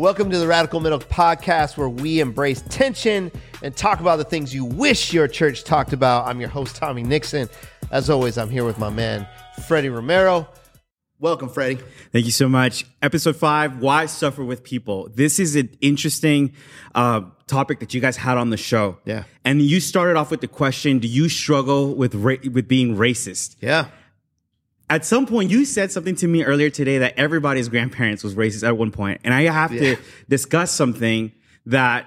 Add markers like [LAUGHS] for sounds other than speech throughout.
Welcome to the Radical Middle Podcast, where we embrace tension and talk about the things you wish your church talked about. I'm your host, Tommy Nixon. As always, I'm here with my man, Freddie Romero. Welcome, Freddie. Thank you so much. Episode five Why Suffer with People. This is an interesting uh, topic that you guys had on the show. Yeah. And you started off with the question Do you struggle with, ra- with being racist? Yeah. At some point, you said something to me earlier today that everybody's grandparents was racist at one point, and I have Yeah. to discuss something that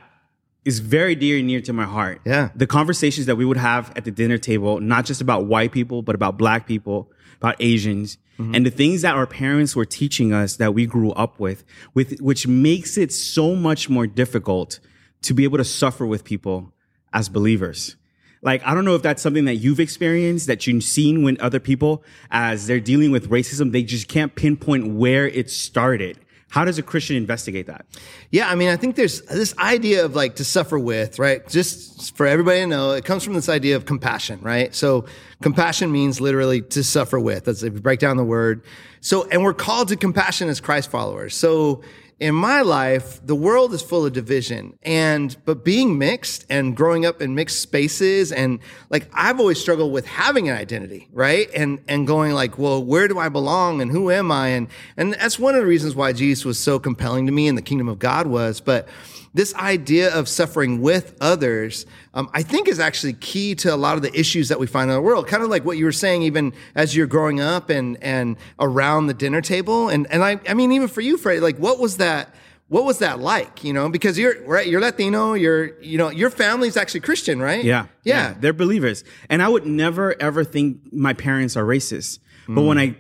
is very dear and near to my heart. Yeah. the conversations that we would have at the dinner table, not just about white people, but about black people, about Asians, Mm-hmm. and the things that our parents were teaching us that we grew up with, with which makes it so much more difficult to be able to suffer with people as believers. Like, I don't know if that's something that you've experienced, that you've seen when other people, as they're dealing with racism, they just can't pinpoint where it started. How does a Christian investigate that? Yeah, I mean, I think there's this idea of like to suffer with, right? Just for everybody to know, it comes from this idea of compassion, right? So compassion means literally to suffer with. That's if you break down the word. So, and we're called to compassion as Christ followers. So in my life, the world is full of division and, but being mixed and growing up in mixed spaces and like I've always struggled with having an identity, right? And, and going like, well, where do I belong and who am I? And, and that's one of the reasons why Jesus was so compelling to me and the kingdom of God was, but this idea of suffering with others, um, I think is actually key to a lot of the issues that we find in the world. Kind of like what you were saying, even as you're growing up and and around the dinner table, and and I I mean even for you, Freddie, like what was that? What was that like? You know, because you're right, you're Latino, you're you know your family's actually Christian, right? Yeah, yeah, they're believers, and I would never ever think my parents are racist. But when I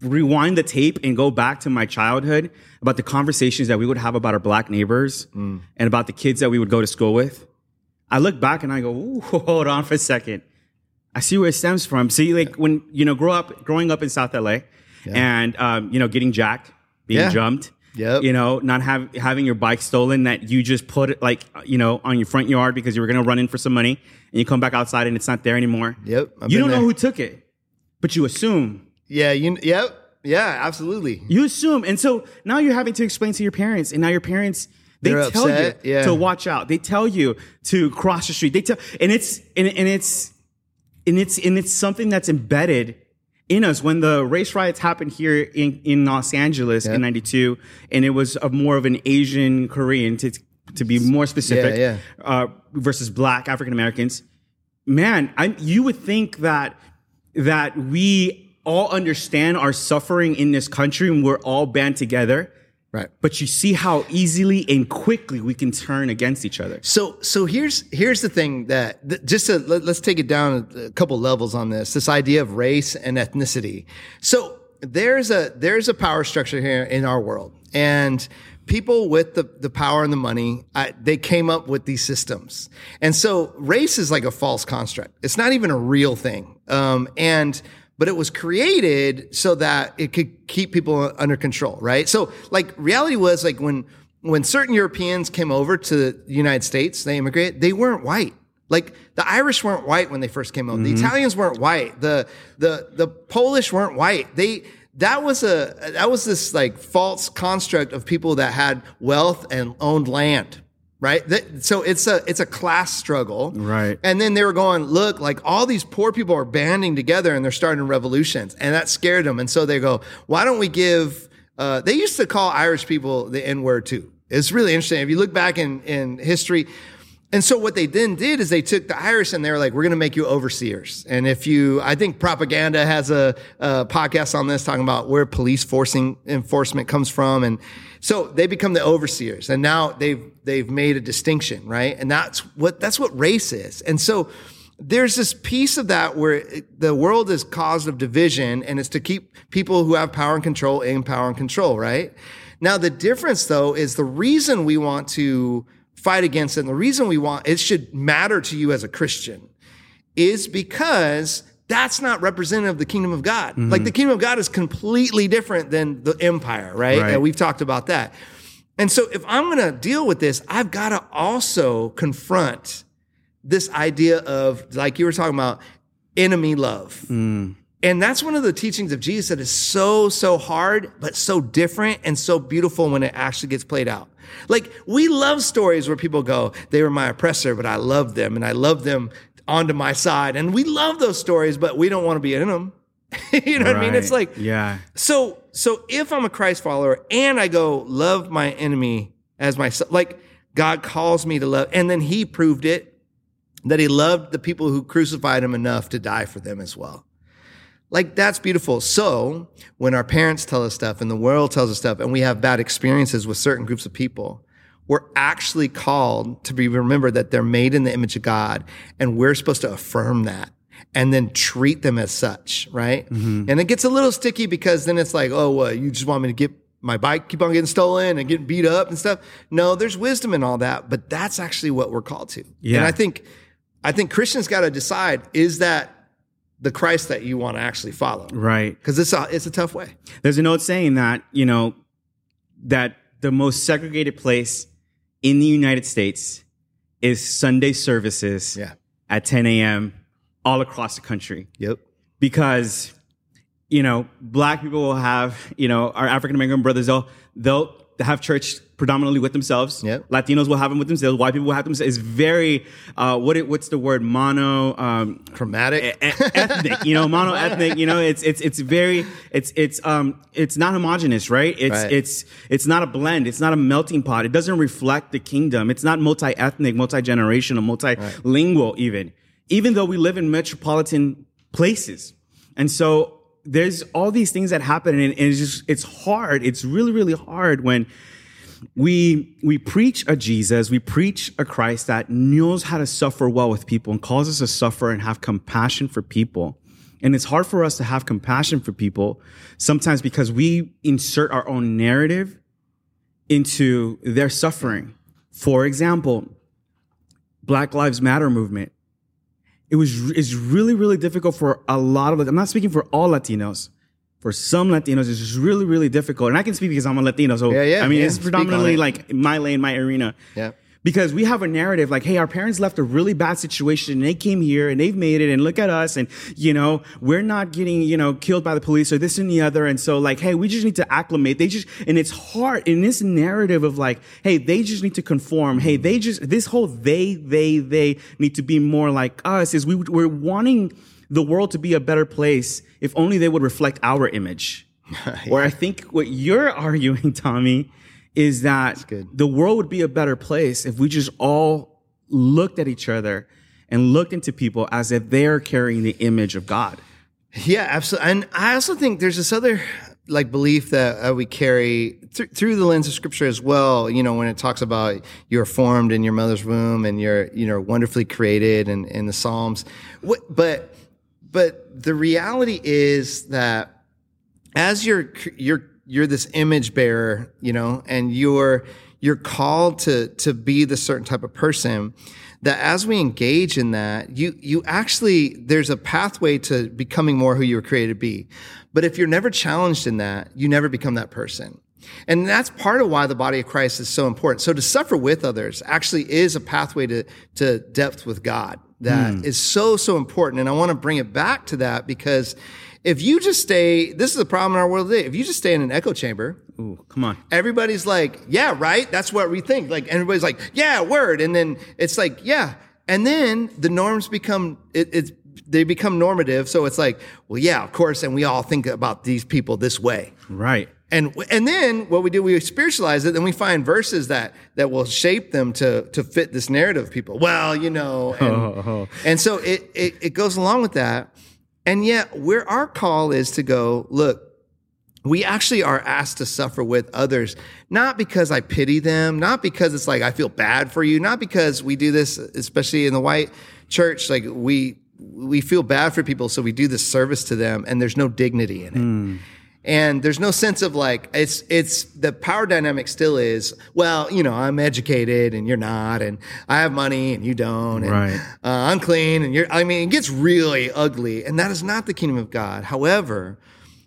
rewind the tape and go back to my childhood about the conversations that we would have about our black neighbors and about the kids that we would go to school with, I look back and I go, [LAUGHS] hold on for a second. I see where it stems from. See, like when you know, grow up, growing up in South LA, and um, you know, getting jacked, being Yeah. jumped. Yep. You know, not have having your bike stolen that you just put it like you know on your front yard because you were gonna run in for some money and you come back outside and it's not there anymore. Yep, I've you don't know who took it, but you assume. yeah, you yep, yeah, absolutely. You assume, and so now you're having to explain to your parents, and now your parents they They're tell upset, you yeah. to watch out. They tell you to cross the street. They tell, and it's and, and it's and it's and it's something that's embedded in us. When the race riots happened here in in Los Angeles in '92, and it was a more of an Asian Korean to to be more specific, Yeah, Uh, versus Black African Americans. Man, I you would think that that we all understand our suffering in this country and we're all band together. Right. But you see how easily and quickly we can turn against each other. So, so here's here's the thing that th- just to let, us take it down a, couple levels on this. This idea of race and ethnicity. So there's a there's a power structure here in our world, and people with the the power and the money, I, they came up with these systems. And so race is like a false construct. It's not even a real thing. Um, and but it was created so that it could keep people under control, right? So like reality was like when when certain Europeans came over to the United States, they immigrated, they weren't white. Like the Irish weren't white when they first came over. The mm-hmm. Italians weren't white. The the the Polish weren't white. They that was a that was this like false construct of people that had wealth and owned land, right? That, so it's a it's a class struggle, Right. And then they were going, look, like all these poor people are banding together and they're starting revolutions, and that scared them. And so they go, why don't we give? Uh, they used to call Irish people the N word too. It's really interesting if you look back in in history. And so what they then did is they took the Irish and they were like, we're going to make you overseers. And if you, I think propaganda has a, a podcast on this talking about where police forcing enforcement comes from. And so they become the overseers and now they've, they've made a distinction, right? And that's what, that's what race is. And so there's this piece of that where it- the world is caused of division and it's to keep people who have power and control in power and control, right? Now, the difference though is the reason we want to fight against it and the reason we want it should matter to you as a Christian is because that's not representative of the kingdom of God. Mm-hmm. Like the kingdom of God is completely different than the empire, right? Right. And we've talked about that. And so if I'm going to deal with this, I've got to also confront this idea of, like you were talking about, enemy love. Mm. And that's one of the teachings of Jesus that is so, so hard, but so different and so beautiful when it actually gets played out. Like we love stories where people go, they were my oppressor, but I loved them and I loved them onto my side. And we love those stories, but we don't want to be in them. [LAUGHS] you know what I mean? It's like, yeah. so, so if I'm a Christ follower and I go love my enemy as myself, like God calls me to love, and then he proved it that he loved the people who crucified him enough to die for them as well. Like that's beautiful. So when our parents tell us stuff and the world tells us stuff and we have bad experiences with certain groups of people, we're actually called to be remembered that they're made in the image of God and we're supposed to affirm that and then treat them as such, right? Mm-hmm. And it gets a little sticky because then it's like, oh, what, you just want me to get my bike keep on getting stolen and getting beat up and stuff. No, there's wisdom in all that, but that's actually what we're called to. Yeah. And I think I think Christians got to decide is that the Christ that you want to actually follow? Right. Because it's a, it's a tough way. There's an old saying that, you know, that the most segregated place in the United States is Sunday services Yeah. at 10 a.m. all across the country. Yep. because you know black people will have you know our african american brothers they'll they'll have church predominantly with themselves. Yep. latinos will have them with themselves. White people will have them. it's very uh what it, what's the word? Mono um Chromatic. e- ethnic you know mono ethnic you know it's it's it's very it's it's um it's not homogenous right? It's Right. it's it's not a blend. It's not a melting pot. It doesn't reflect the kingdom. It's not multi-ethnic multi-generational multilingual even. Even though we live in metropolitan places. And so there's all these things that happen and, and it's just it's hard. It's really really hard when we we preach a Jesus, we preach a Christ that knows how to suffer well with people and calls us to suffer and have compassion for people. And it's hard for us to have compassion for people sometimes because we insert our own narrative into their suffering. For example, Black Lives Matter movement. It was it's really really difficult for a lot of I'm not speaking for all Latinos. For some Latinos, it's just really really difficult. And I can speak because I'm a Latino, so Yeah, yeah, I mean yeah. it's predominantly it. like my lane, my arena. Yeah. Because we have a narrative like, hey, our parents left a really bad situation and they came here and they've made it and look at us and, you know, we're not getting, you know, killed by the police or this and the other. And so like, hey, we just need to acclimate. They just, and it's hard in this narrative of like, hey, they just need to conform. Hey, they just, this whole they, they, they need to be more like us is we, we're wanting the world to be a better place if only they would reflect our image. [LAUGHS] Where I think what you're [LAUGHS] arguing, Tommy, is that the world would be a better place if we just all looked at each other and looked into people as if they're carrying the image of God. Yeah, absolutely. And I also think there's this other like belief that uh, we carry th- through the lens of scripture as well. You know, when it talks about you're formed in your mother's womb and you're, you know, wonderfully created and in the Psalms. What, but, but the reality is that as you're, you're, you're this image bearer, you know, and you're, you're called to, to be the certain type of person that as we engage in that, you, you actually, there's a pathway to becoming more who you were created to be. But if you're never challenged in that, you never become that person. And that's part of why the body of Christ is so important. So to suffer with others actually is a pathway to, to depth with God that hmm. is so, so important. And I want to bring it back to that because if you just stay, this is the problem in our world today. If you just stay in an echo chamber, Ooh, come on. everybody's like, yeah, right. That's what we think. Like everybody's like, yeah, word. And then it's like, yeah. And then the norms become, it, it's, they become normative. So it's like, well, yeah, of course. And we all think about these people this way. Right. And, and then what we do, we spiritualize it, and we find verses that, that will shape them to, to fit this narrative people. Well, you know, and, [LAUGHS] oh, oh, oh. and so it, it, it goes along with that. And yet where our call is to go, look, we actually are asked to suffer with others, not because I pity them, not because it's like I feel bad for you, not because we do this, especially in the white church, like we, we feel bad for people. So we do this service to them and there's no dignity in it. Hmm. And there's no sense of like, it's, it's the power dynamic still is, well, you know, I'm educated and you're not, and I have money and you don't, and Right. uh, I'm clean and you're, I mean, it gets really ugly. And that is not the kingdom of God. However,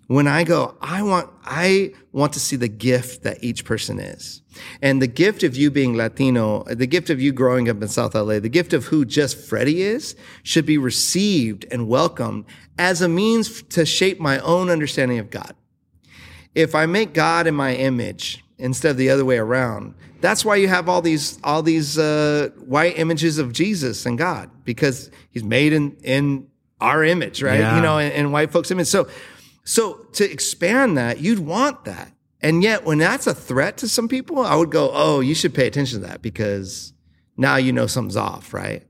when I go, I want, I want to see the gift that each person is. And the gift of you being Latino, the gift of you growing up in South LA, the gift of who just Freddie is should be received and welcomed as a means to shape my own understanding of God. If I make God in my image instead of the other way around, that's why you have all these all these uh, white images of Jesus and God because He's made in in our image, right? Yeah. You know, in, in white folks' image. So, so to expand that, you'd want that, and yet when that's a threat to some people, I would go, "Oh, you should pay attention to that because now you know something's off, right?"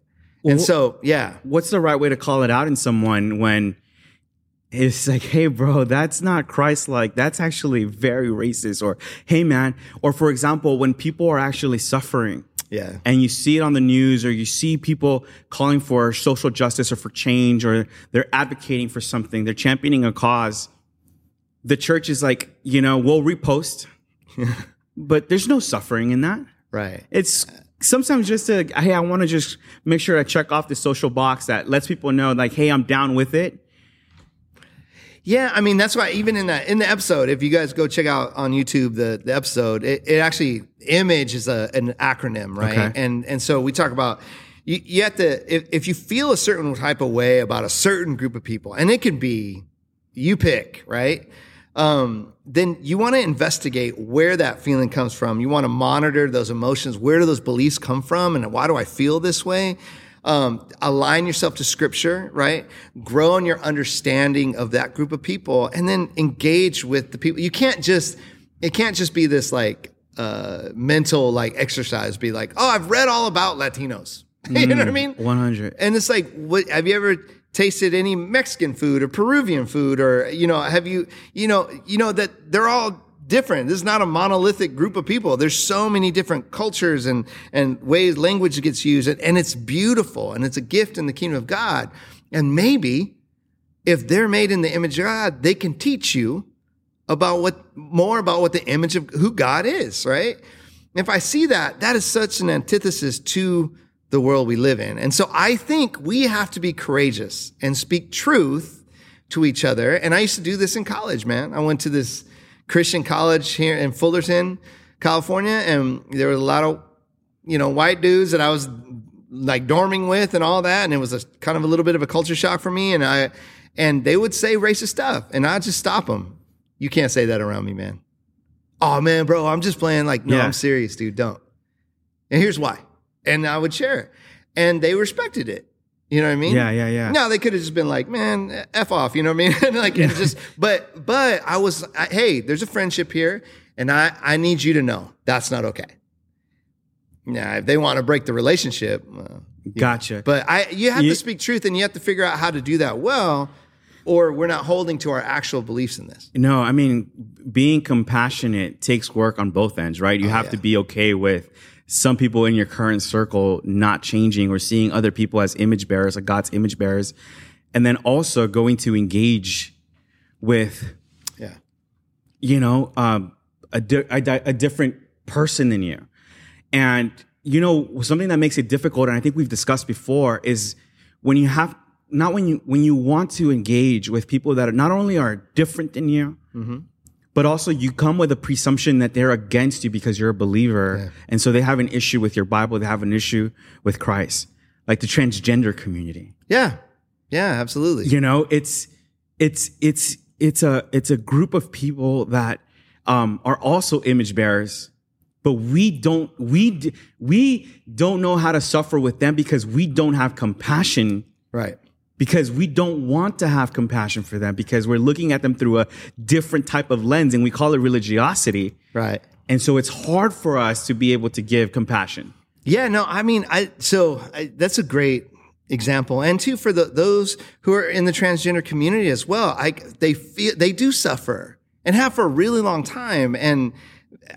and so, yeah, What's the right way to call it out in someone when it's like, hey, bro, that's not Christ like. That's actually very racist. Or, hey, man. Or, for example, when people are actually suffering yeah, and you see it on the news or you see people calling for social justice or for change or they're advocating for something, they're championing a cause, the church is like, you know, we'll repost, [LAUGHS] but there's no suffering in that. right. It's sometimes just a, hey, I want to just make sure I check off the social box that lets people know, like, hey, I'm down with it. Yeah, I mean that's why even in that in the episode, if you guys go check out on YouTube the the episode, it, it actually image is a an acronym, right? Okay. And and so we talk about you, you have to if, if you feel a certain type of way about a certain group of people, and it can be you pick, right? Um, then you want to investigate where that feeling comes from. You want to monitor those emotions. Where do those beliefs come from, and why do I feel this way? Um, align yourself to scripture, right? Grow in your understanding of that group of people and then engage with the people. You can't just, it can't just be this like, uh, mental like exercise, be like, oh, I've read all about Latinos. [LAUGHS] you know what I mean? 100. And it's like, what, have you ever tasted any Mexican food or Peruvian food or, you know, have you, you know, you know that they're all different. This is not a monolithic group of people. There's so many different cultures and, and ways language gets used and, and it's beautiful and it's a gift in the kingdom of God. And maybe if they're made in the image of God, they can teach you about what more about what the image of who God is, right? If I see that, that is such an antithesis to the world we live in. And so I think we have to be courageous and speak truth to each other. And I used to do this in college, man. I went to this Christian college here in Fullerton, California, and there were a lot of, you know, white dudes that I was like dorming with and all that. And it was a kind of a little bit of a culture shock for me. And I, and they would say racist stuff and I'd just stop them. You can't say that around me, man. Oh man, bro, I'm just playing like, no, Yeah. I'm serious, dude. Don't. And here's why. And I would share it. And they respected it. You know what I mean? Yeah, yeah, yeah. No, they could have just been like, man, F off. You know what I mean? [LAUGHS] like, and just, but, but I was, I, hey, there's a friendship here and I, I need you to know that's not okay. Now, if they want to break the relationship, uh, Gotcha. but I, you have You- to speak truth and you have to figure out how to do that well, or we're not holding to our actual beliefs in this. No, I mean, being compassionate takes work on both ends, right? You have yeah. to be okay with some people in your current circle not changing or seeing other people as image bearers, like God's image bearers. And then also going to engage with, Yeah. you know, um, a, di- a, di- a different person than you. And, you know, something that makes it difficult, and I think we've discussed before, is when you have, not when you, when you want to engage with people that are not only are different than you, but also you come with a presumption that they're against you because you're a believer. And so they have an issue with your Bible. They have an issue with Christ, like the transgender community. Yeah. Yeah, absolutely. You know, it's, it's, it's, it's a, it's a group of people that, um, are also image bearers, but we don't, we, we don't know how to suffer with them because we don't have compassion Right. Because we don't want to have compassion for them because we're looking at them through a different type of lens and we call it religiosity. Right. And so it's hard for us to be able to give compassion. Yeah, no, I mean, I so I, that's a great example, and too for the, those who are in the transgender community as well. I they feel they do suffer and have for a really long time, and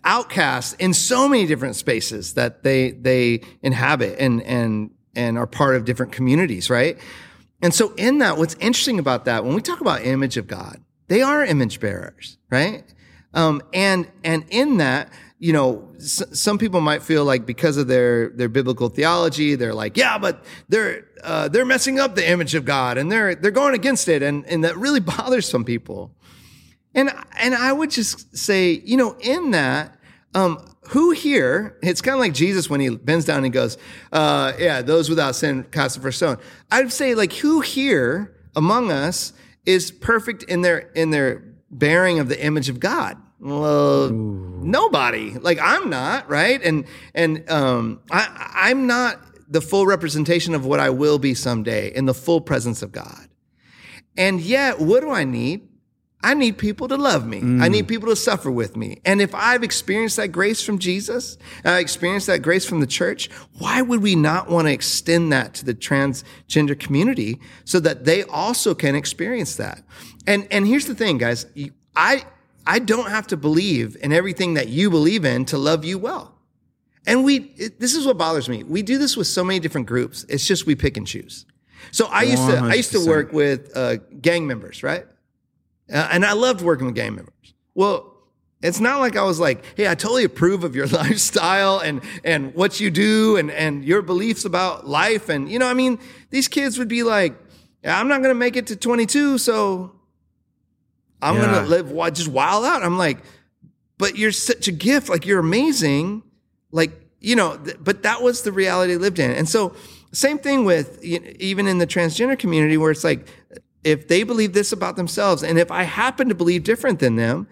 outcast in so many different spaces that they they inhabit and and and are part of different communities, right? And so in that, what's interesting about that, when we talk about image of God, they are image bearers, right? Um, and, and in that, you know, s- some people might feel like because of their, their biblical theology, they're like, yeah, but they're, uh, they're messing up the image of God and they're, they're going against it. And, and that really [LAUGHS] bothers some people. And and I would just say, you know, in that, um, who here? It's kind of like Jesus when he bends down and goes, uh, "Yeah, those without sin cast the first stone." I'd say, like, who here among us is perfect in their in their bearing of the image of God? Well, nobody. Like I'm not, right? And and um, I I'm not the full representation of what I will be someday in the full presence of God. And yet, what do I need? I need people to love me. I need people to suffer with me. And if I've experienced that grace from Jesus, I experienced that grace from the church, why would we not want to extend that to the transgender community so that they also can experience that? And and here's the thing, guys. I I don't have to believe in everything that you believe in to love you well. And we, it, this is what bothers me. We do this with so many different groups. It's just we pick and choose. So I used to, I used to work with uh, gang members, right? Uh, and I loved working with gang members. Well, it's not like I was like, hey, I totally approve of your [LAUGHS] lifestyle and and what you do and and your beliefs about life. And you know, I mean, these kids would be like, I'm not gonna make it to 22, so I'm Yeah. gonna live just wild out. I'm like, but you're such a gift. Like you're amazing. Like you know, th- but that was the reality they lived in. And so, same thing with you know, even in the transgender community, where it's like, if they believe this about themselves, and if I happen to believe different than them,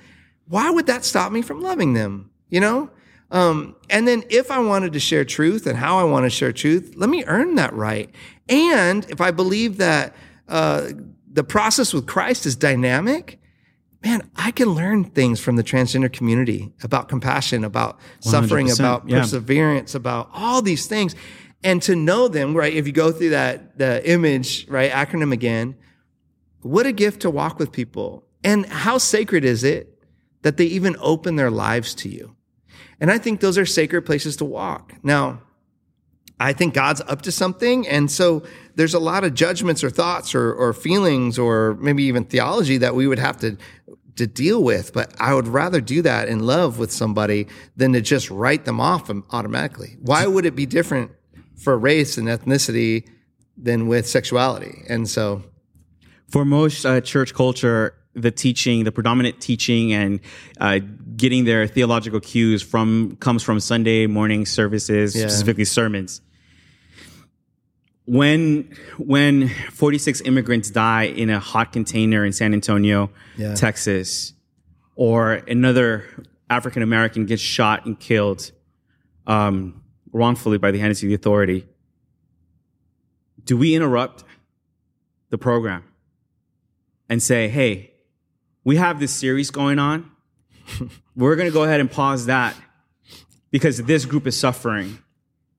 why would that stop me from loving them? You know. Um, and then if I wanted to share truth and how I want to share truth, let me earn that right. And if I believe that uh, the process with Christ is dynamic, man, I can learn things from the transgender community about compassion, about suffering, 100%, about yeah. perseverance, about all these things. And to know them, right? If you go through that, the image, right? Acronym again, what a gift to walk with people. And how sacred is it that they even open their lives to you? And I think those are sacred places to walk. Now, I think God's up to something. And so there's a lot of judgments or thoughts or, or feelings or maybe even theology that we would have to, to deal with. But I would rather do that in love with somebody than to just write them off automatically. Why would it be different for race and ethnicity than with sexuality? And so, for most uh, church culture, the teaching, the predominant teaching, and uh, getting their theological cues from comes from Sunday morning services, Yeah. specifically sermons. When when 46 immigrants die in a hot container in San Antonio, Yeah. Texas, or another African American gets shot and killed um, wrongfully by the hands of the authority, do we interrupt the program? And say, hey, we have this series going on. [LAUGHS] we're going to go ahead and pause that because this group is suffering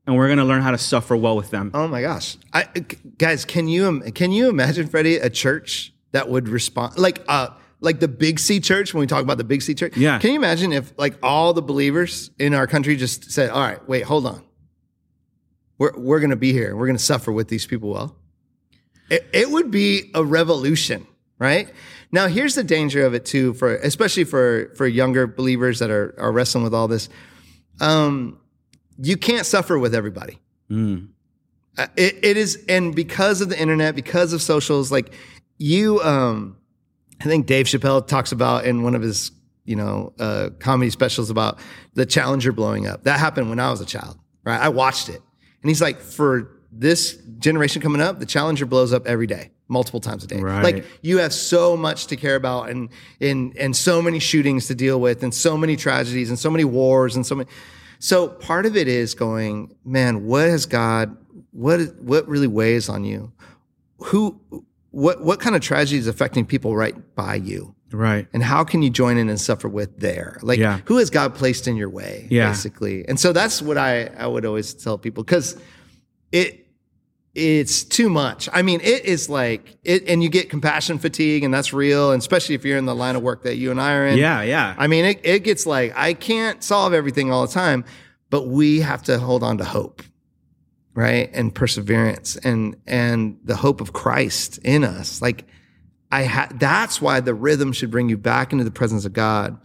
and we're going to learn how to suffer well with them. oh my gosh, I, guys, can you can you imagine, Freddie, a church that would respond like uh like the Big C Church when we talk about the Big C Church? Yeah. Can you imagine if like all the believers in our country just said, "All right, wait, hold on, we're we're going to be here. We're going to suffer with these people well." It, it would be a revolution, right? Now, here's the danger of it too, for especially for for younger believers that are are wrestling with all this. Um, you can't suffer with everybody. Mm. Uh, it, it is, and because of the internet, because of socials, like you, um, I think Dave Chappelle talks about in one of his, you know, uh, comedy specials about the Challenger blowing up. That happened when I was a child, right? I watched it, and he's like, for this generation coming up, the Challenger blows up every day, multiple times a day. Right. Like you have so much to care about, and and and so many shootings to deal with, and so many tragedies, and so many wars, and so many. So part of it is going, man, what has God, what, what really weighs on you? Who, what, what kind of tragedy is affecting people right by you? Right. And how can you join in and suffer with there? Like, Yeah. who has God placed in your way? Yeah. Basically. And so that's what I, I would always tell people because it, it's too much. I mean, it is like it, and you get compassion fatigue, and that's real. And especially if you're in the line of work that you and I are in. Yeah, yeah. I mean, it, it gets like, I can't solve everything all the time, but we have to hold on to hope, right? And perseverance and, and the hope of Christ in us. Like, I ha- that's why the rhythm should bring you back into the presence of God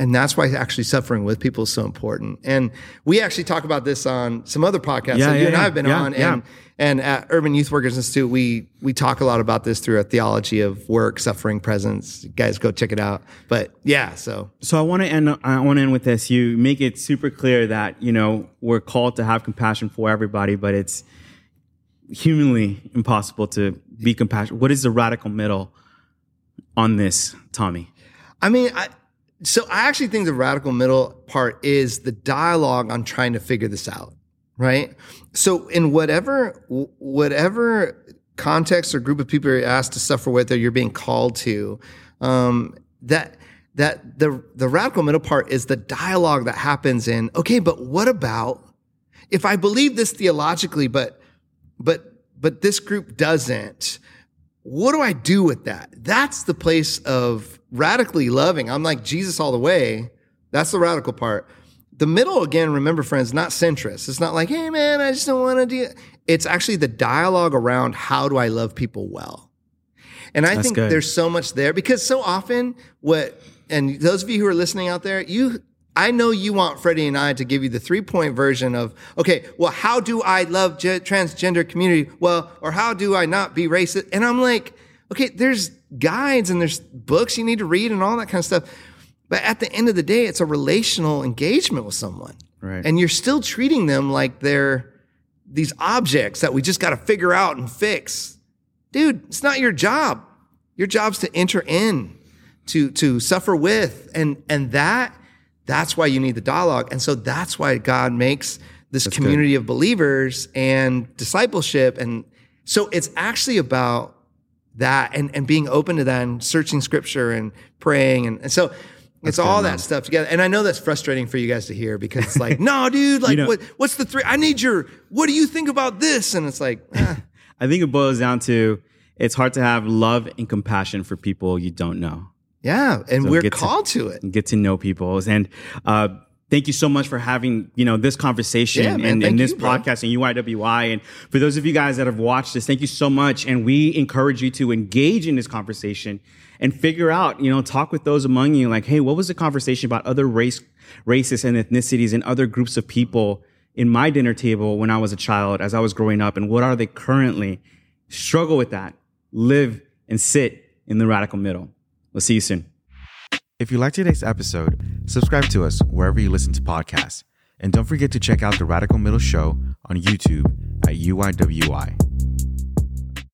and that's why actually suffering with people is so important. And we actually talk about this on some other podcasts Yeah, that you yeah, and I have been Yeah, on. yeah. And and at Urban Youth Workers Institute, we we talk a lot about this through a theology of work, suffering, presence. You guys go check it out. But yeah, so So I want to end. I want to end with this. You make it super clear that you know we're called to have compassion for everybody, but it's humanly impossible to be compassionate. What is the radical middle on this, Tommy? I mean, I, so I actually think the radical middle part is the dialogue on trying to figure this out, right? So in whatever whatever context or group of people you're asked to suffer with, or you're being called to, um, that that the the radical middle part is the dialogue that happens in. Okay, but what about if I believe this theologically, but but but this group doesn't? what do I do with that? That's the place of radically loving. I'm like Jesus all the way. That's the radical part. The middle, again, remember, friends, not centrist. It's not like, hey, man, I just don't want to do it. It's actually the dialogue around how do I love people well? And I That's think good. there's so much there because so often what, and those of you who are listening out there, you, I know you want Freddie and I to give you the three point version of, okay, well, how do I love ge- transgender community? Well, or how do I not be racist? And I'm like, okay, there's guides and there's books you need to read and all that kind of stuff. But at the end of the day, it's a relational engagement with someone. Right. And you're still treating them like they're these objects that we just got to figure out and fix. Dude, it's not your job. Your job's to enter in, to to suffer with, and and that that's why you need the dialogue. And so that's why God makes this community of believers and discipleship. And so it's actually about that and, and being open to that and searching scripture and praying. And, and so it's all that stuff together. And I know that's frustrating for you guys to hear because it's like, [LAUGHS] no, dude, like know- what, what's the three? I need your, what do you think about this? And it's like, eh. [LAUGHS] I think it boils down to it's hard to have love and compassion for people you don't know. yeah. And we're get to- called to it. get to know people. And uh, thank you so much for having you know this conversation Yeah, man. and, and this you, bro. podcast and UYWI. And for those of you guys that have watched this, thank you so much. And we encourage you to engage in this conversation and figure out, you know, talk with those among you. Like, hey, what was the conversation about other race, races and ethnicities and other groups of people in my dinner table when I was a child, as I was growing up, and what are they currently? Struggle with that. Live and sit in the radical middle. We'll see you soon. If you liked today's episode, subscribe to us wherever you listen to podcasts. And don't forget to check out the Radical Middle Show on YouTube at UYWI.